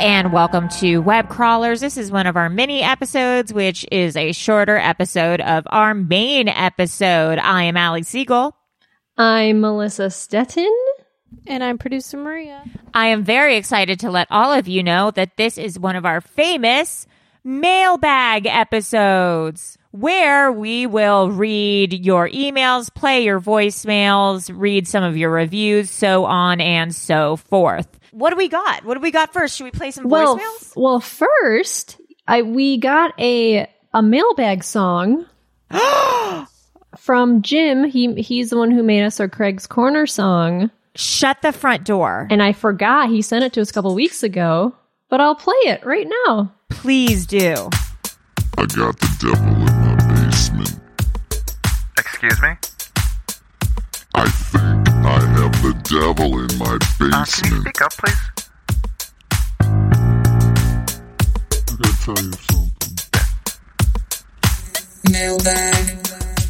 And welcome to Web Crawlers. This is one of our mini episodes, which is a shorter episode of our main episode. I am Allie Siegel. I'm Melissa Stetten. And I'm producer Maria. I am very excited to let all of you know that this is one of our famous mailbag episodes where we will read your emails, play your voicemails, read some of your reviews, so on and so forth. What do we got? What do we got first? Should we play some Well, voicemails? f- well, first, I we got a a mailbag song from Jim. He he's the one who made us our Craig's Corner song, Shut the front door. and I forgot he sent it to us a couple weeks ago. But I'll play it right now. Please do. I got the devil in my basement. Excuse me? The devil in my Uh, can you basement. speak up, please? I gotta tell you something.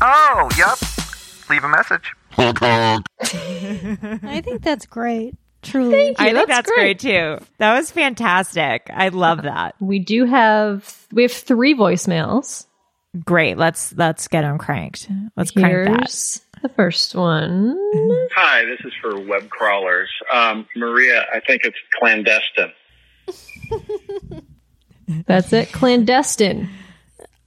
Oh, yup. Leave a message. Honk honk. I think that's great. Truly. I think that's that's great. too. That was fantastic. I love that. We do have we have three voicemails. Great. Let's let's get them cranked. Let's crank that. Here's the first one. Hi, this is for web crawlers. Um, Maria, I think it's clandestine. That's it. Clandestine.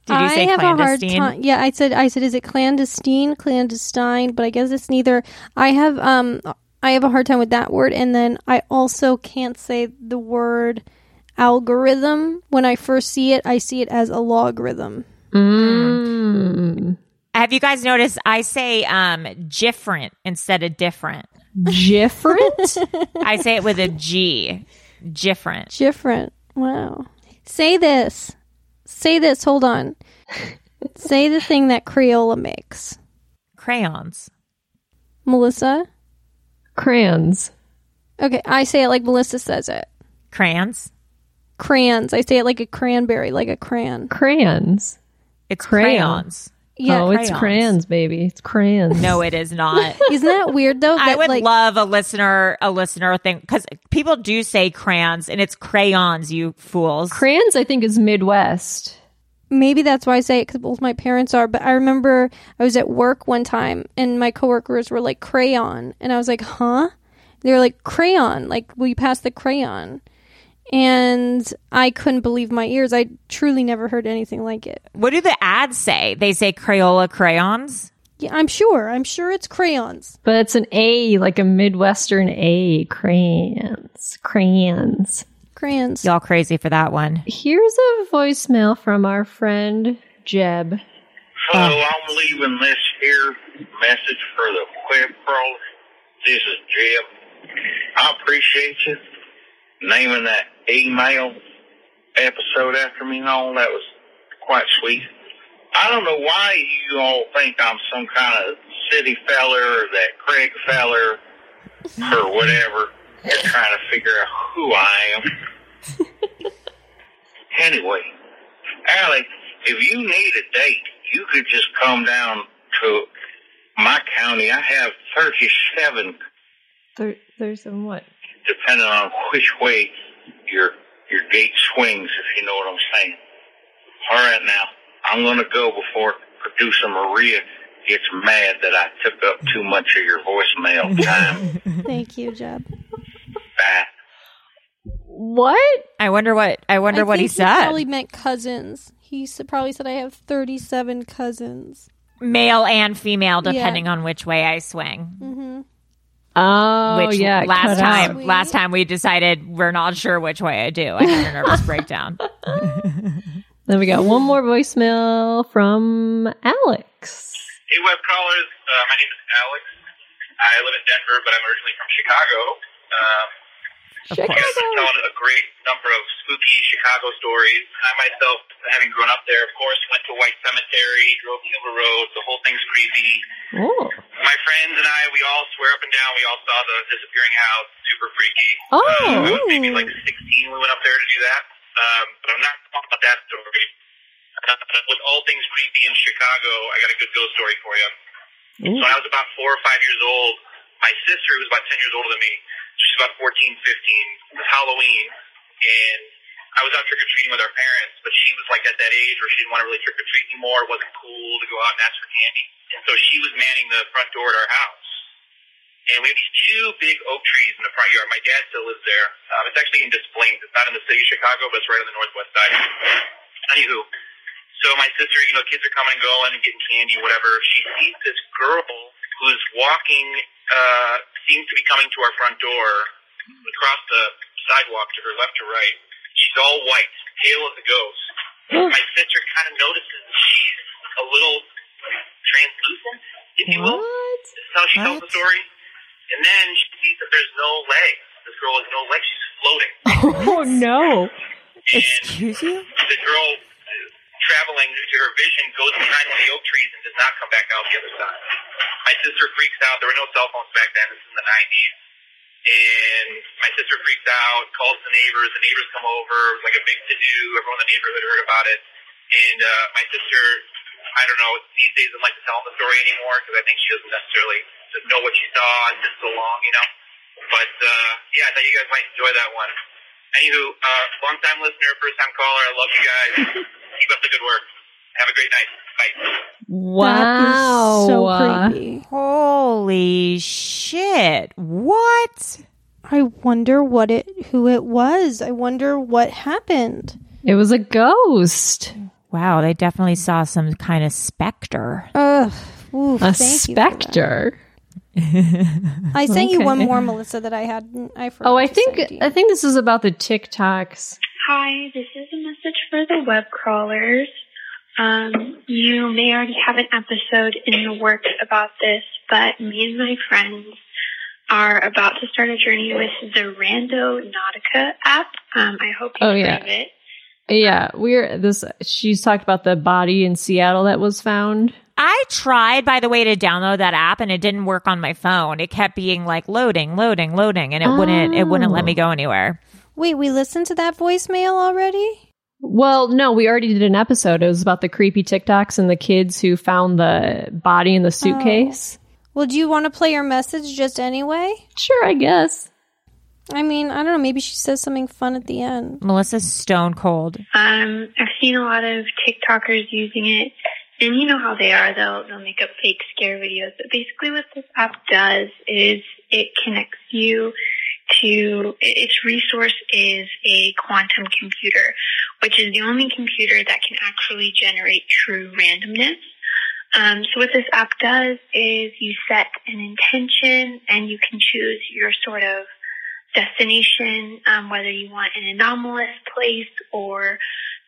Did you I say have a hard clandestine? time. Yeah, I said. I said, is it clandestine, clandestine? But I guess it's neither. I have um, I have a hard time with that word, and then I also can't say the word algorithm. When I first see it, I see it as a logarithm. Mm. Have you guys noticed I say um different instead of different? Different. I say it with a G. Different. Different. Wow. Say this. Say this. Hold on. say the thing that Crayola makes. Crayons. Melissa. Crayons. Okay, I say it like Melissa says it. Crayons. Crayons. I say it like a cranberry, like a crayon. Crayons. It's Crayon. crayons. Yeah. oh, it's crayons. crayons, baby. It's crayons. No, it is not. Isn't that weird though? I would like, love a listener, a listener thing because people do say crayons and it's crayons, you fools. crayons. I think is Midwest. maybe that's why I say it because both my parents are. But I remember I was at work one time and my coworkers were like crayon, and I was like, huh? They were like crayon, like will you pass the crayon? And I couldn't believe my ears. I truly never heard anything like it. What do the ads say? They say Crayola crayons. Yeah, I'm sure. I'm sure it's crayons. But it's an A, like a Midwestern A. Crayons. Crayons. Crayons. Y'all crazy for that one. Here's a voicemail from our friend Jeb. Hello, I'm leaving this here message for the web crawler. This is Jeb. I appreciate you naming that email episode after me and all. That was quite sweet. I don't know why you all think I'm some kind of city feller or that Craig feller or whatever. You're trying to figure out who I am. anyway, Allie, if you need a date, you could just come down to my county. I have 37, There, there's some what? depending on which way your your gate swings, if you know what I'm saying. All right, now I'm going to go before producer Maria gets mad that I took up too much of your voicemail time. Thank you, Jeb. Bye. What? I wonder what I wonder I what he think said. probably meant cousins. He probably said I have 37 cousins. Male and female, Yeah. depending on which way I swing. Mm-hmm. Oh, which yeah. last cut out. time last time we decided we're not sure which way I do. I had a nervous breakdown. Then we got one more voicemail from Alex. Hey, web crawlers. Uh, my name is Alex. I live in Denver, but I'm originally from Chicago. Um, Of you guys course. have told a great number of spooky Chicago stories. I myself, having grown up there, of course, went to White Cemetery, drove Silver Road. The whole thing's creepy. Oh. My friends and I, we all swear up and down we all saw the disappearing house. Super freaky. Oh. Uh, I was maybe like 16 when we went up there to do that. Um, but I'm not talking about that story. Uh, with all things creepy in Chicago, I got a good ghost story for you. So when I was about four or five years old, my sister, who was about 10 years older than me, she's about 14, 15, it was Halloween, and I was out trick-or-treating with our parents, but she was like at that age where she didn't want to really trick-or-treat anymore. It wasn't cool to go out and ask for candy. And so she was manning the front door at our house. And we have these two big oak trees in the front yard. My dad still lives there. Um, it's actually in Des Plaines. It's not in the city of Chicago, but it's right on the northwest side. Anywho, so my sister, you know, kids are coming and going and getting candy, whatever. She sees this girl who's walking, uh, seems to be coming to our front door across the sidewalk to her left or right. She's all white, pale as a ghost. my sister kind of notices that she's a little translucent, if you will. This is how she tells the story. And then she sees that there's no legs. This girl has no legs. She's floating. Oh, no. Excuse you? The girl traveling to her vision goes behind one of the oak trees and does not come back out the other side. My sister freaks out. There were no cell phones back then. This is in the 90s. And my sister freaks out, calls the neighbors. The neighbors come over. It was like a big to-do. Everyone in the neighborhood heard about it. And uh, my sister, I don't know, these days doesn't like to tell the story anymore because I think she doesn't necessarily know what she saw. It's been so long, you know. But uh, yeah, I thought you guys might enjoy that one. Anywho, uh, long time listener, first time caller. I love you guys. Keep up the good work. Have a great night. Bye. Wow. so creepy. Holy shit. What? I wonder what it who it was. I wonder what happened. It was a ghost. Wow, they definitely saw some kind of specter. Ugh. Ooh, A thank you for that. specter. I sent you one more, Melissa, that I had. I forgot. Oh, I think. I think this is about the TikToks. Hi, this is a message for the web crawlers. Um, you may already have an episode in the works about this, but me and my friends are about to start a journey with the Randonautica app. Um, I hope you've Oh, yeah. of it. Yeah, we're this. She's talked about the body in Seattle that was found. I tried, by the way, to download that app and it didn't work on my phone. It kept being like loading, loading, loading, and it wouldn't it wouldn't let me go anywhere. Wait, we listened to that voicemail already? Well, no, we already did an episode. It was about the creepy TikToks and the kids who found the body in the suitcase. Well, do you want to play your message just anyway? Sure, I guess. I mean, I don't know. Maybe she says something fun at the end. Melissa's stone cold. Um, I've seen a lot of TikTokers using it, and you know how they are. They'll they'll make up fake scare videos. But basically, what this app does is it connects you to its resource is a quantum computer, which is the only computer that can actually generate true randomness. Um, so what this app does is you set an intention and you can choose your sort of destination, um, whether you want an anomalous place or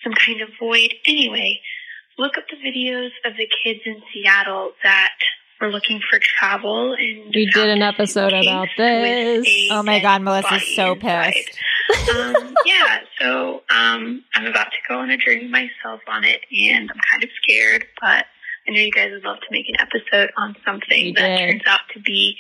some kind of void. Anyway, look up the videos of the kids in Seattle that were looking for travel and We did an episode about this. Oh my god, Melissa's so pissed. Um, yeah, so um, I'm about to go on a journey myself on it, and I'm kind of scared, but I know you guys would love to make an episode on something that did. turns out to be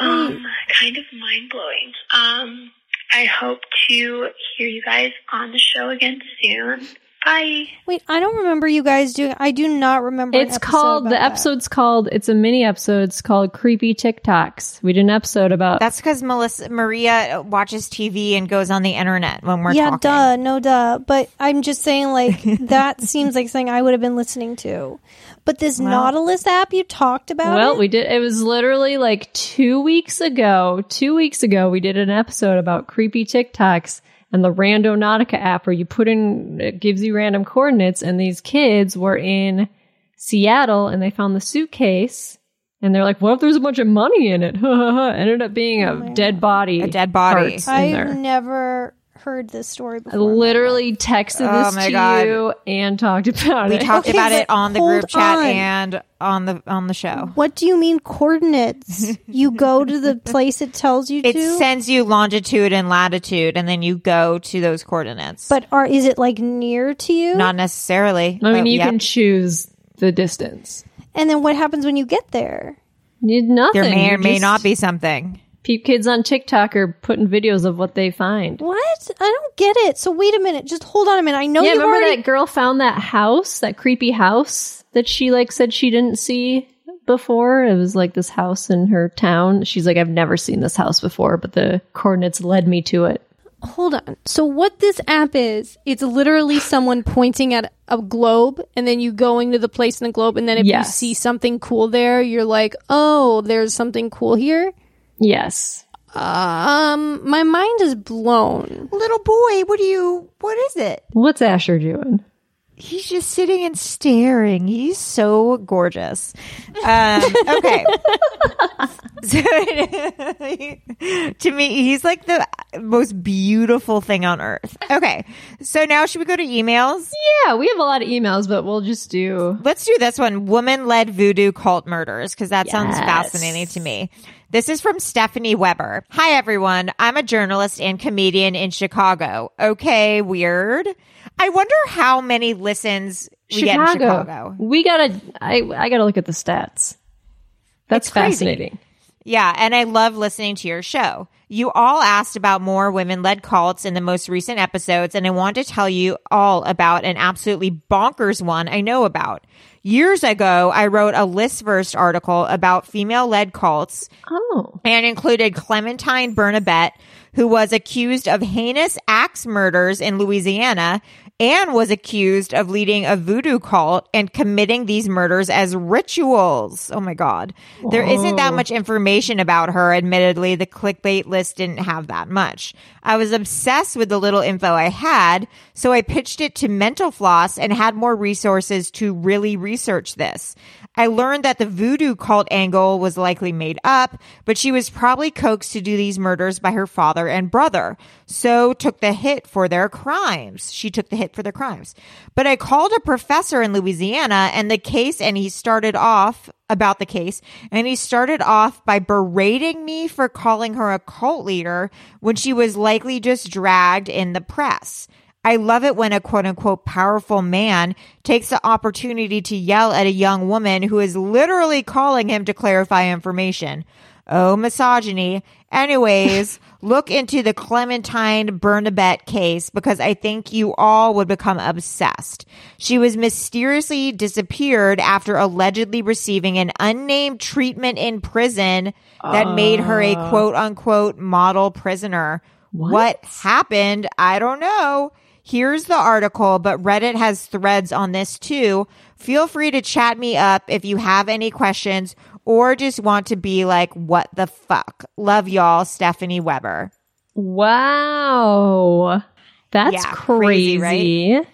um, kind of mind blowing. Um, I hope to hear you guys on the show again soon. Bye. Wait, I don't remember you guys doing. I do not remember. It's episode called about the that. episode's called it's a mini episode. It's called Creepy TikToks. We did an episode about That's because Melissa Maria watches TV and goes on the internet when we're yeah, talking. duh, no, duh. But I'm just saying, like that seems like something I would have been listening to. But this Well- Nautilus app you talked about. Well, it? we did. It was literally like two weeks ago. Two weeks ago, we did an episode about creepy TikToks and the Randonautica app, where you put in it gives you random coordinates, and these kids were in Seattle and they found the suitcase. And they're like, "What if there's a bunch of money in it?" Ended up being a oh, dead body, a dead body I've never heard this story before. I before. literally texted Oh this my to God. you and talked about We it. We talked about it on the group chat on. and on the on the show. What do you mean coordinates? you go to the place it tells you It to. sends you longitude and latitude, and then you go to those coordinates. but are is it like near to you? Not necessarily. I mean, you yep. can choose the distance. and then what happens when you get there? Need nothing. There may or may just- not be something. Peep kids on TikTok are putting videos of what they find. What? I don't get it. So wait a minute. Just hold on a minute. I know yeah, you remember already. that girl found that house, that creepy house that she like said she didn't see before. It was like this house in her town. She's like, I've never seen this house before, but the coordinates led me to it. Hold on. So what this app is? It's literally someone pointing at a globe, and then you going to the place in the globe, and then if Yes. you see something cool there, you're like, "Oh, there's something cool here." Yes. Um, my mind is blown. Little boy, what do you? What is it? What's Asher doing? He's just sitting and staring. He's so gorgeous. Um, okay. So- to me, he's like the most beautiful thing on earth. Okay. So now should we go to emails? Yeah, we have a lot of emails, but we'll just do. Let's do this one woman led voodoo cult murders because that sounds fascinating to me. This is from Stephanie Weber. Hi, everyone. I'm a journalist and comedian in Chicago. Okay, weird. I wonder how many listens we get in Chicago. We gotta. I I gotta look at the stats. That's fascinating. Yeah, and I love listening to your show. You all asked about more women led cults in the most recent episodes, and I want to tell you all about an absolutely bonkers one I know about. Years ago, I wrote a list article about female led cults Oh. and included Clementine Barnabet, who was accused of heinous axe murders in Louisiana and was accused of leading a voodoo cult and committing these murders as rituals. Oh my God. There isn't that oh. much information about her. Admittedly, the clickbait list didn't have that much. I was obsessed with the little info I had, so I pitched it to Mental Floss and had more resources to really research this. I learned that the voodoo cult angle was likely made up, but she was probably coaxed to do these murders by her father and brother. So took the hit for their crimes. She took the hit for their crimes. But I called a professor in Louisiana and the case and he started off about the case and he started off by berating me for calling her a cult leader when she was likely just dragged in the press. I love it when a quote unquote powerful man takes the opportunity to yell at a young woman who is literally calling him to clarify information. Oh, misogyny. Anyways, look into the Clementine Barnabet case because I think you all would become obsessed. She was mysteriously disappeared after allegedly receiving an unnamed treatment in prison that made her a Uh. quote unquote model prisoner. what happened? I don't know. Here's the article, but Reddit has threads on this too. Feel free to chat me up if you have any questions or just want to be like, what the fuck? Love y'all, Stephanie Weber. Wow. That's Yeah, crazy. crazy, right?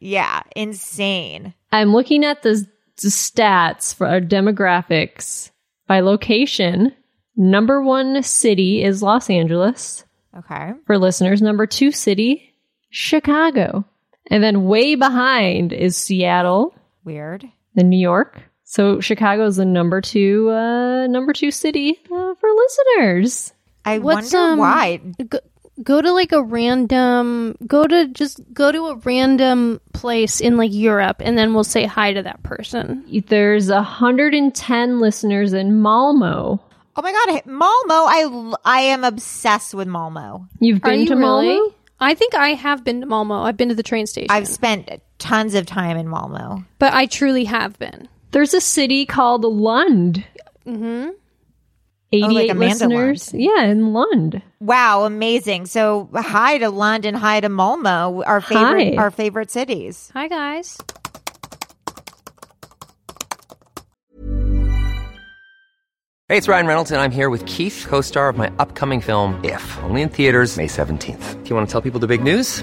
Yeah, insane. I'm looking at the, the stats for our demographics by location. Number one city is Los Angeles. Okay. For listeners, number two city, Chicago. And then way behind is Seattle, Weird. then New York. So Chicago is the number two, uh, number two city uh, for listeners. I What's, wonder um, why. Go, go to like a random. Go to just go to a random place in like Europe, and then we'll say hi to that person. There's 110 listeners in Malmo. Oh my god, Malmo! I I am obsessed with Malmo. You've Are been you to really? Malmo? I think I have been to Malmo. I've been to the train station. I've spent tons of time in Malmo. but I truly have been. There's a city called Lund. Mm-hmm. 88 Oh, like Amanda listeners. Yeah, in Lund. Wow, amazing! So hi to London, hi to Malmo, our favorite Hi. our favorite cities. Hi guys. Hey, it's Ryan Reynolds, and I'm here with Keith, co star of my upcoming film, If, only in theaters, May 17th. Do you want to tell people the big news?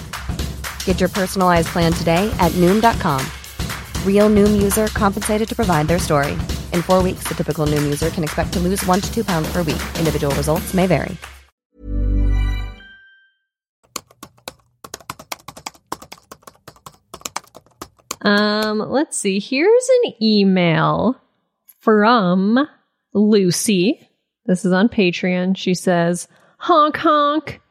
Get your personalized plan today at Noom.com. Real Noom user compensated to provide their story. In four weeks, the typical Noom user can expect to lose one to two pounds per week. Individual results may vary. Um, let's see. Here's an email from Lucy. This is on Patreon. She says, honk honk.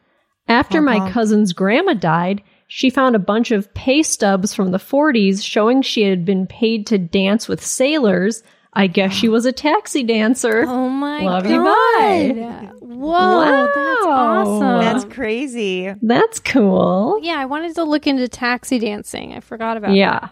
After Honk, my honk. cousin's grandma died, she found a bunch of pay stubs from the 40s showing she had been paid to dance with sailors. I guess she was a taxi dancer. Oh my Love god! you, bye. Whoa, that's awesome. That's crazy. That's cool. yeah, I wanted to look into taxi dancing. I forgot about Yeah.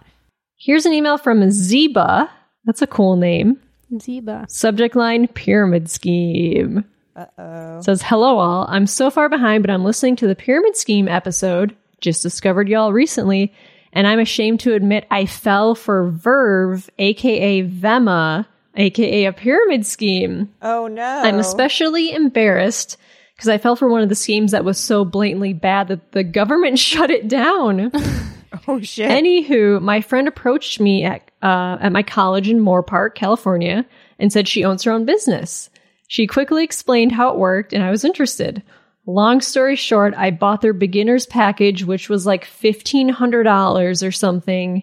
Here's an email from Zeba. That's a cool name. that. Zeba. Subject line Pyramid Scheme. Uh-oh. Says, Hello, all. I'm so far behind, but I'm listening to the Pyramid Scheme episode. Just discovered y'all recently. And I'm ashamed to admit I fell for Verve, aka Vemma, aka a pyramid scheme. Oh no. I'm especially embarrassed because I fell for one of the schemes that was so blatantly bad that the government shut it down. Oh shit. Anywho, my friend approached me at uh, at my college in Moorpark, California, and said she owns her own business. She quickly explained how it worked, and I was interested. Long story short, I bought their beginner's package, which was like fifteen hundred dollars or something,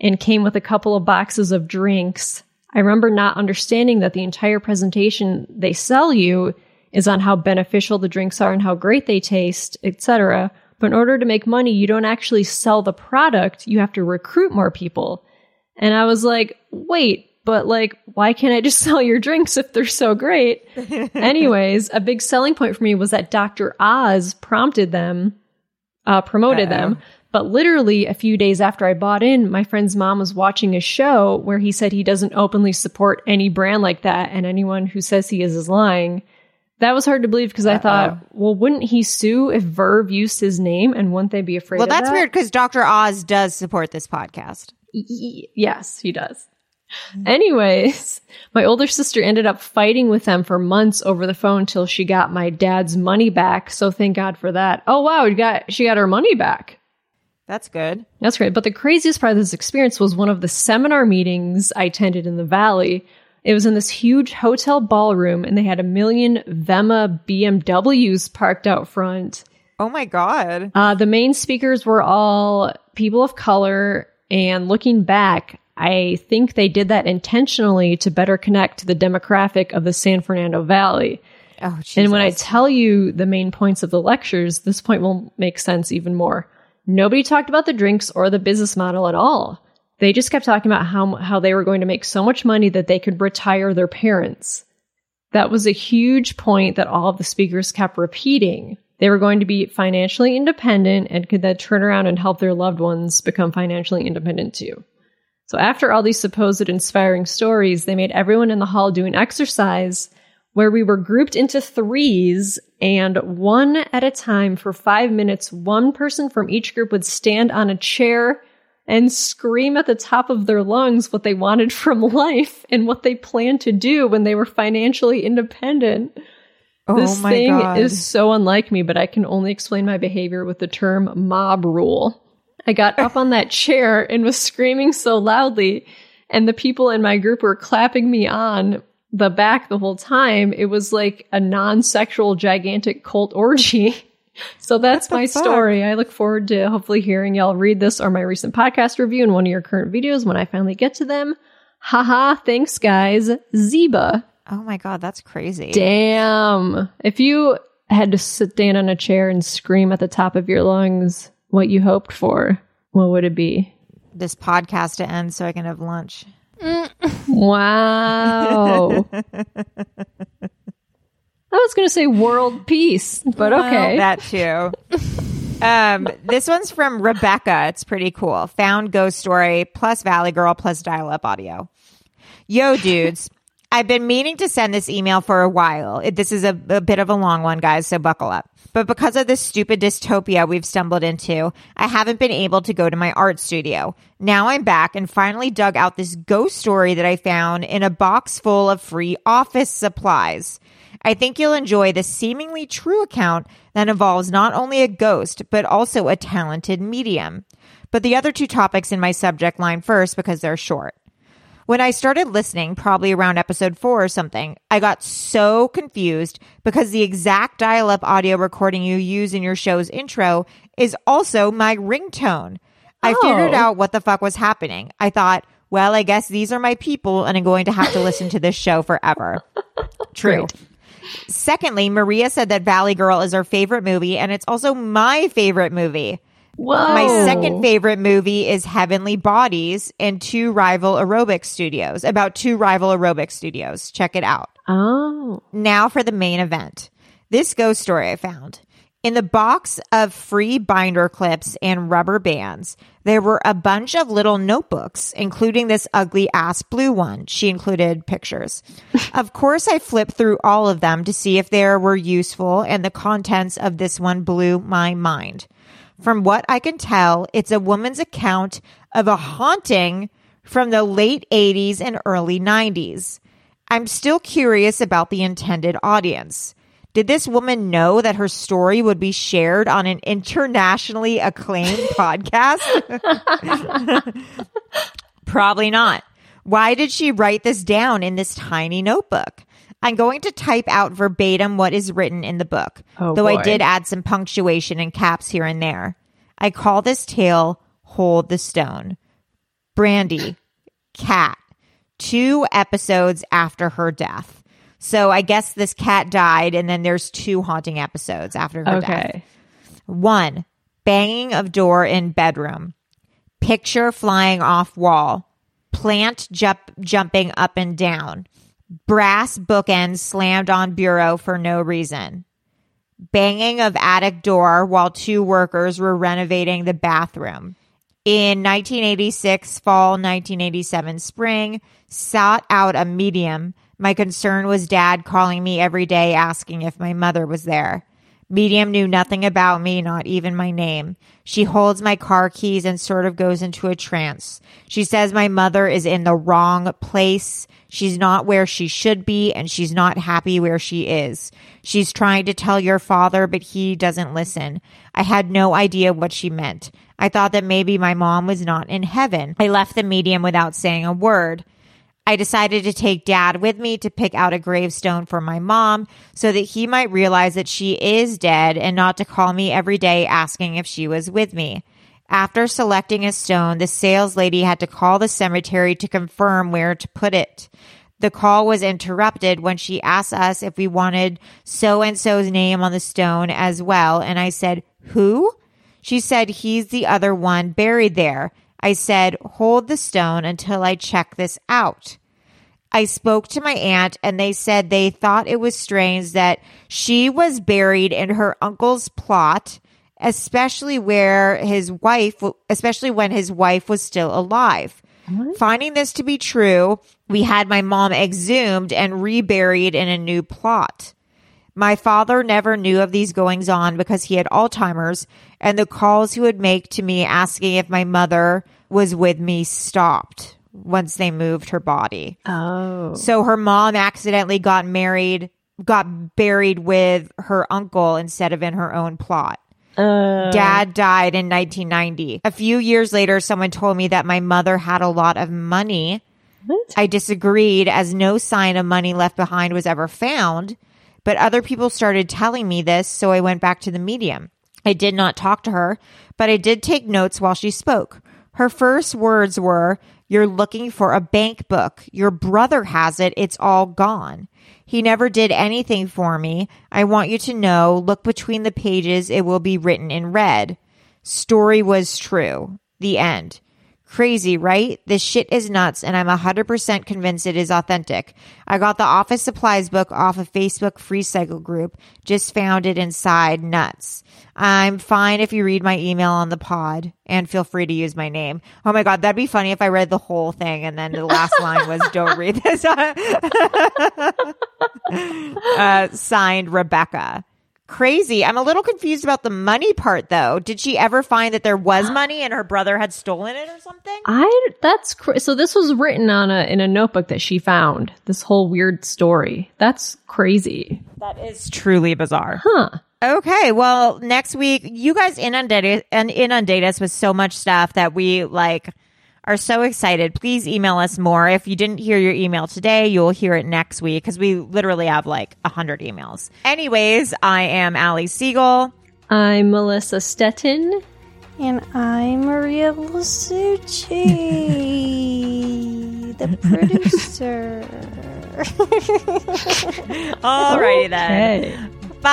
and came with a couple of boxes of drinks. I remember not understanding that the entire presentation they sell you is on how beneficial the drinks are and how great they taste, etc. But in order to make money, you don't actually sell the product, you have to recruit more people. And I was like, wait, but like, why can't I just sell your drinks if they're so great? Anyways, a big selling point for me was that Dr. Oz prompted them, uh, promoted Uh-oh. them. But literally a few days after I bought in, my friend's mom was watching a show where he said he doesn't openly support any brand like that, and anyone who says he is is lying. That was hard to believe because I thought, well, wouldn't he sue if Verve used his name and wouldn't they be afraid Well, that's that? weird because Dr. Oz does support this podcast. Y- yes, he does. Anyways, my older sister ended up fighting with them for months over the phone till she got my dad's money back. So thank God for that. Oh wow, we got she got her money back. That's good. That's great. But the craziest part of this experience was one of the seminar meetings I attended in the valley. It was in this huge hotel ballroom and they had a million Vemma BMWs parked out front. Oh my God. Uh, the main speakers were all people of color. And looking back, I think they did that intentionally to better connect to the demographic of the San Fernando Valley. Oh, And when I tell you the main points of the lectures, this point will make sense even more. Nobody talked about the drinks or the business model at all. They just kept talking about how how they were going to make so much money that they could retire their parents. That was a huge point that all of the speakers kept repeating. They were going to be financially independent and could then turn around and help their loved ones become financially independent too. So after all these supposed inspiring stories, they made everyone in the hall do an exercise where we were grouped into threes and one at a time for five minutes, one person from each group would stand on a chair and scream at the top of their lungs what they wanted from life and what they planned to do when they were financially independent. Oh this thing God. is so unlike me, but I can only explain my behavior with the term mob rule. I got up on that chair and was screaming so loudly, and the people in my group were clapping me on the back the whole time. It was like a non sexual gigantic cult orgy. So that's my fuck? story. I look forward to hopefully hearing y'all read this or my recent podcast review in one of your current videos when I finally get to them. Haha, thanks guys. Zeba. Oh my God, that's crazy. Damn. If you had to sit down on a chair and scream at the top of your lungs what you hoped for, what would it be? This podcast to end so I can have lunch. Wow. I was going to say world peace, but Well, okay. that too. um, this one's from Rebecca. It's pretty cool. Found ghost story plus Valley Girl plus dial up audio. Yo, dudes. I've been meaning to send this email for a while. It, this is a, a bit of a long one, guys, so buckle up. But because of this stupid dystopia we've stumbled into, I haven't been able to go to my art studio. Now I'm back and finally dug out this ghost story that I found in a box full of free office supplies. I think you'll enjoy this seemingly true account that involves not only a ghost, but also a talented medium. But the other two topics in my subject line first because they're short. When I started listening, probably around episode four or something, I got so confused because the exact dial up audio recording you use in your show's intro is also my ringtone. I figured Oh. out what the fuck was happening. I thought, well, I guess these are my people and I'm going to have to listen to this show forever. True. Secondly, Maria said that Valley Girl is her favorite movie and it's also my favorite movie. Whoa. My second favorite movie is Heavenly Bodies and two rival aerobic studios, about two rival aerobic studios. Check it out. Oh. Now for the main event. This ghost story I found. In the box of free binder clips and rubber bands, there were a bunch of little notebooks, including this ugly ass blue one. She included pictures. of course, I flipped through all of them to see if there were useful, and the contents of this one blew my mind. From what I can tell, it's a woman's account of a haunting from the late 80s and early 90s. I'm still curious about the intended audience. Did this woman know that her story would be shared on an internationally acclaimed podcast? Probably not. Why did she write this down in this tiny notebook? I'm going to type out verbatim what is written in the book, Oh, though I did add some punctuation and caps here and there. I call this tale Hold the Stone. Brandy, cat, two episodes after her death. So I guess this cat died, and then there's two haunting episodes after her death. One, banging of door in bedroom. Picture flying off wall. Plant jump, jumping up and down. Brass bookends slammed on bureau for no reason. Banging of attic door while two workers were renovating the bathroom. In 1986 fall, 1987 spring, sought out a medium. My concern was dad calling me every day asking if my mother was there. Medium knew nothing about me, not even my name. She holds my car keys and sort of goes into a trance. She says my mother is in the wrong place. She's not where she should be and she's not happy where she is. She's trying to tell your father, but he doesn't listen. I had no idea what she meant. I thought that maybe my mom was not in heaven. I left the medium without saying a word. I decided to take dad with me to pick out a gravestone for my mom so that he might realize that she is dead and not to call me every day asking if she was with me. After selecting a stone, the sales lady had to call the cemetery to confirm where to put it. The call was interrupted when she asked us if we wanted so and so's name on the stone as well. And I said, Who? She said, He's the other one buried there. I said, hold the stone until I check this out. I spoke to my aunt and they said they thought it was strange that she was buried in her uncle's plot, especially where his wife, especially when his wife was still alive. What? Finding this to be true, we had my mom exhumed and reburied in a new plot. My father never knew of these goings on because he had Alzheimer's, and the calls he would make to me asking if my mother was with me stopped once they moved her body. Oh. So her mom accidentally got married, got buried with her uncle instead of in her own plot. Uh. Dad died in 1990. A few years later, someone told me that my mother had a lot of money. What? I disagreed as no sign of money left behind was ever found. But other people started telling me this, so I went back to the medium. I did not talk to her, but I did take notes while she spoke. Her first words were, You're looking for a bank book. Your brother has it. It's all gone. He never did anything for me. I want you to know, look between the pages. It will be written in red. Story was true. The end. Crazy, right? This shit is nuts, and I'm 100% convinced it is authentic. I got the office supplies book off a Facebook free cycle group. Just found it inside. Nuts. I'm fine if you read my email on the pod, and feel free to use my name. Oh my god, that'd be funny if I read the whole thing and then the last line was "Don't read this." uh, signed, Rebecca crazy. I'm a little confused about the money part though. Did she ever find that there was money and her brother had stolen it or something? I that's cr- so this was written on a in a notebook that she found. This whole weird story. That's crazy. That is truly bizarre. Huh. Okay, well, next week you guys inundate and inundate us with so much stuff that we like are so excited. Please email us more. If you didn't hear your email today, you'll hear it next week because we literally have like a hundred emails. Anyways, I am Allie Siegel. I'm Melissa Stetten. And I'm Maria Lasucci, the producer. Alrighty Okay. then. Bye.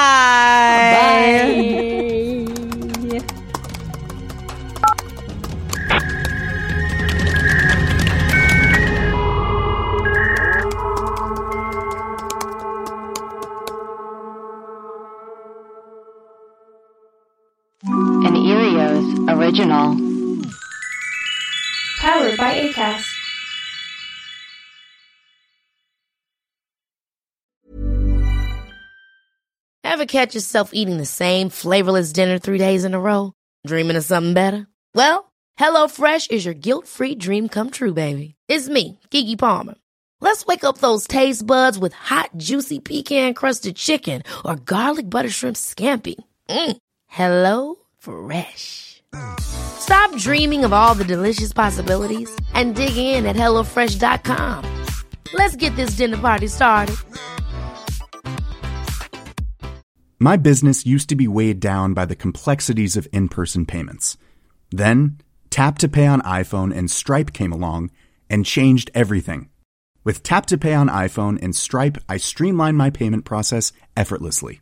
Bye. Original. Powered by ACAST. Ever catch yourself eating the same flavorless dinner three days in a row? Dreaming of something better? Well, HelloFresh is your guilt-free dream come true, baby. It's me, Keke Palmer. Let's wake up those taste buds with hot, juicy pecan-crusted chicken or garlic butter shrimp scampi. Mm. Hello Fresh. Stop dreaming of all the delicious possibilities and dig in at HelloFresh.com. Let's get this dinner party started. My business used to be weighed down by the complexities of in person payments. Then, Tap to Pay on iPhone and Stripe came along and changed everything. With Tap to Pay on iPhone and Stripe, I streamlined my payment process effortlessly.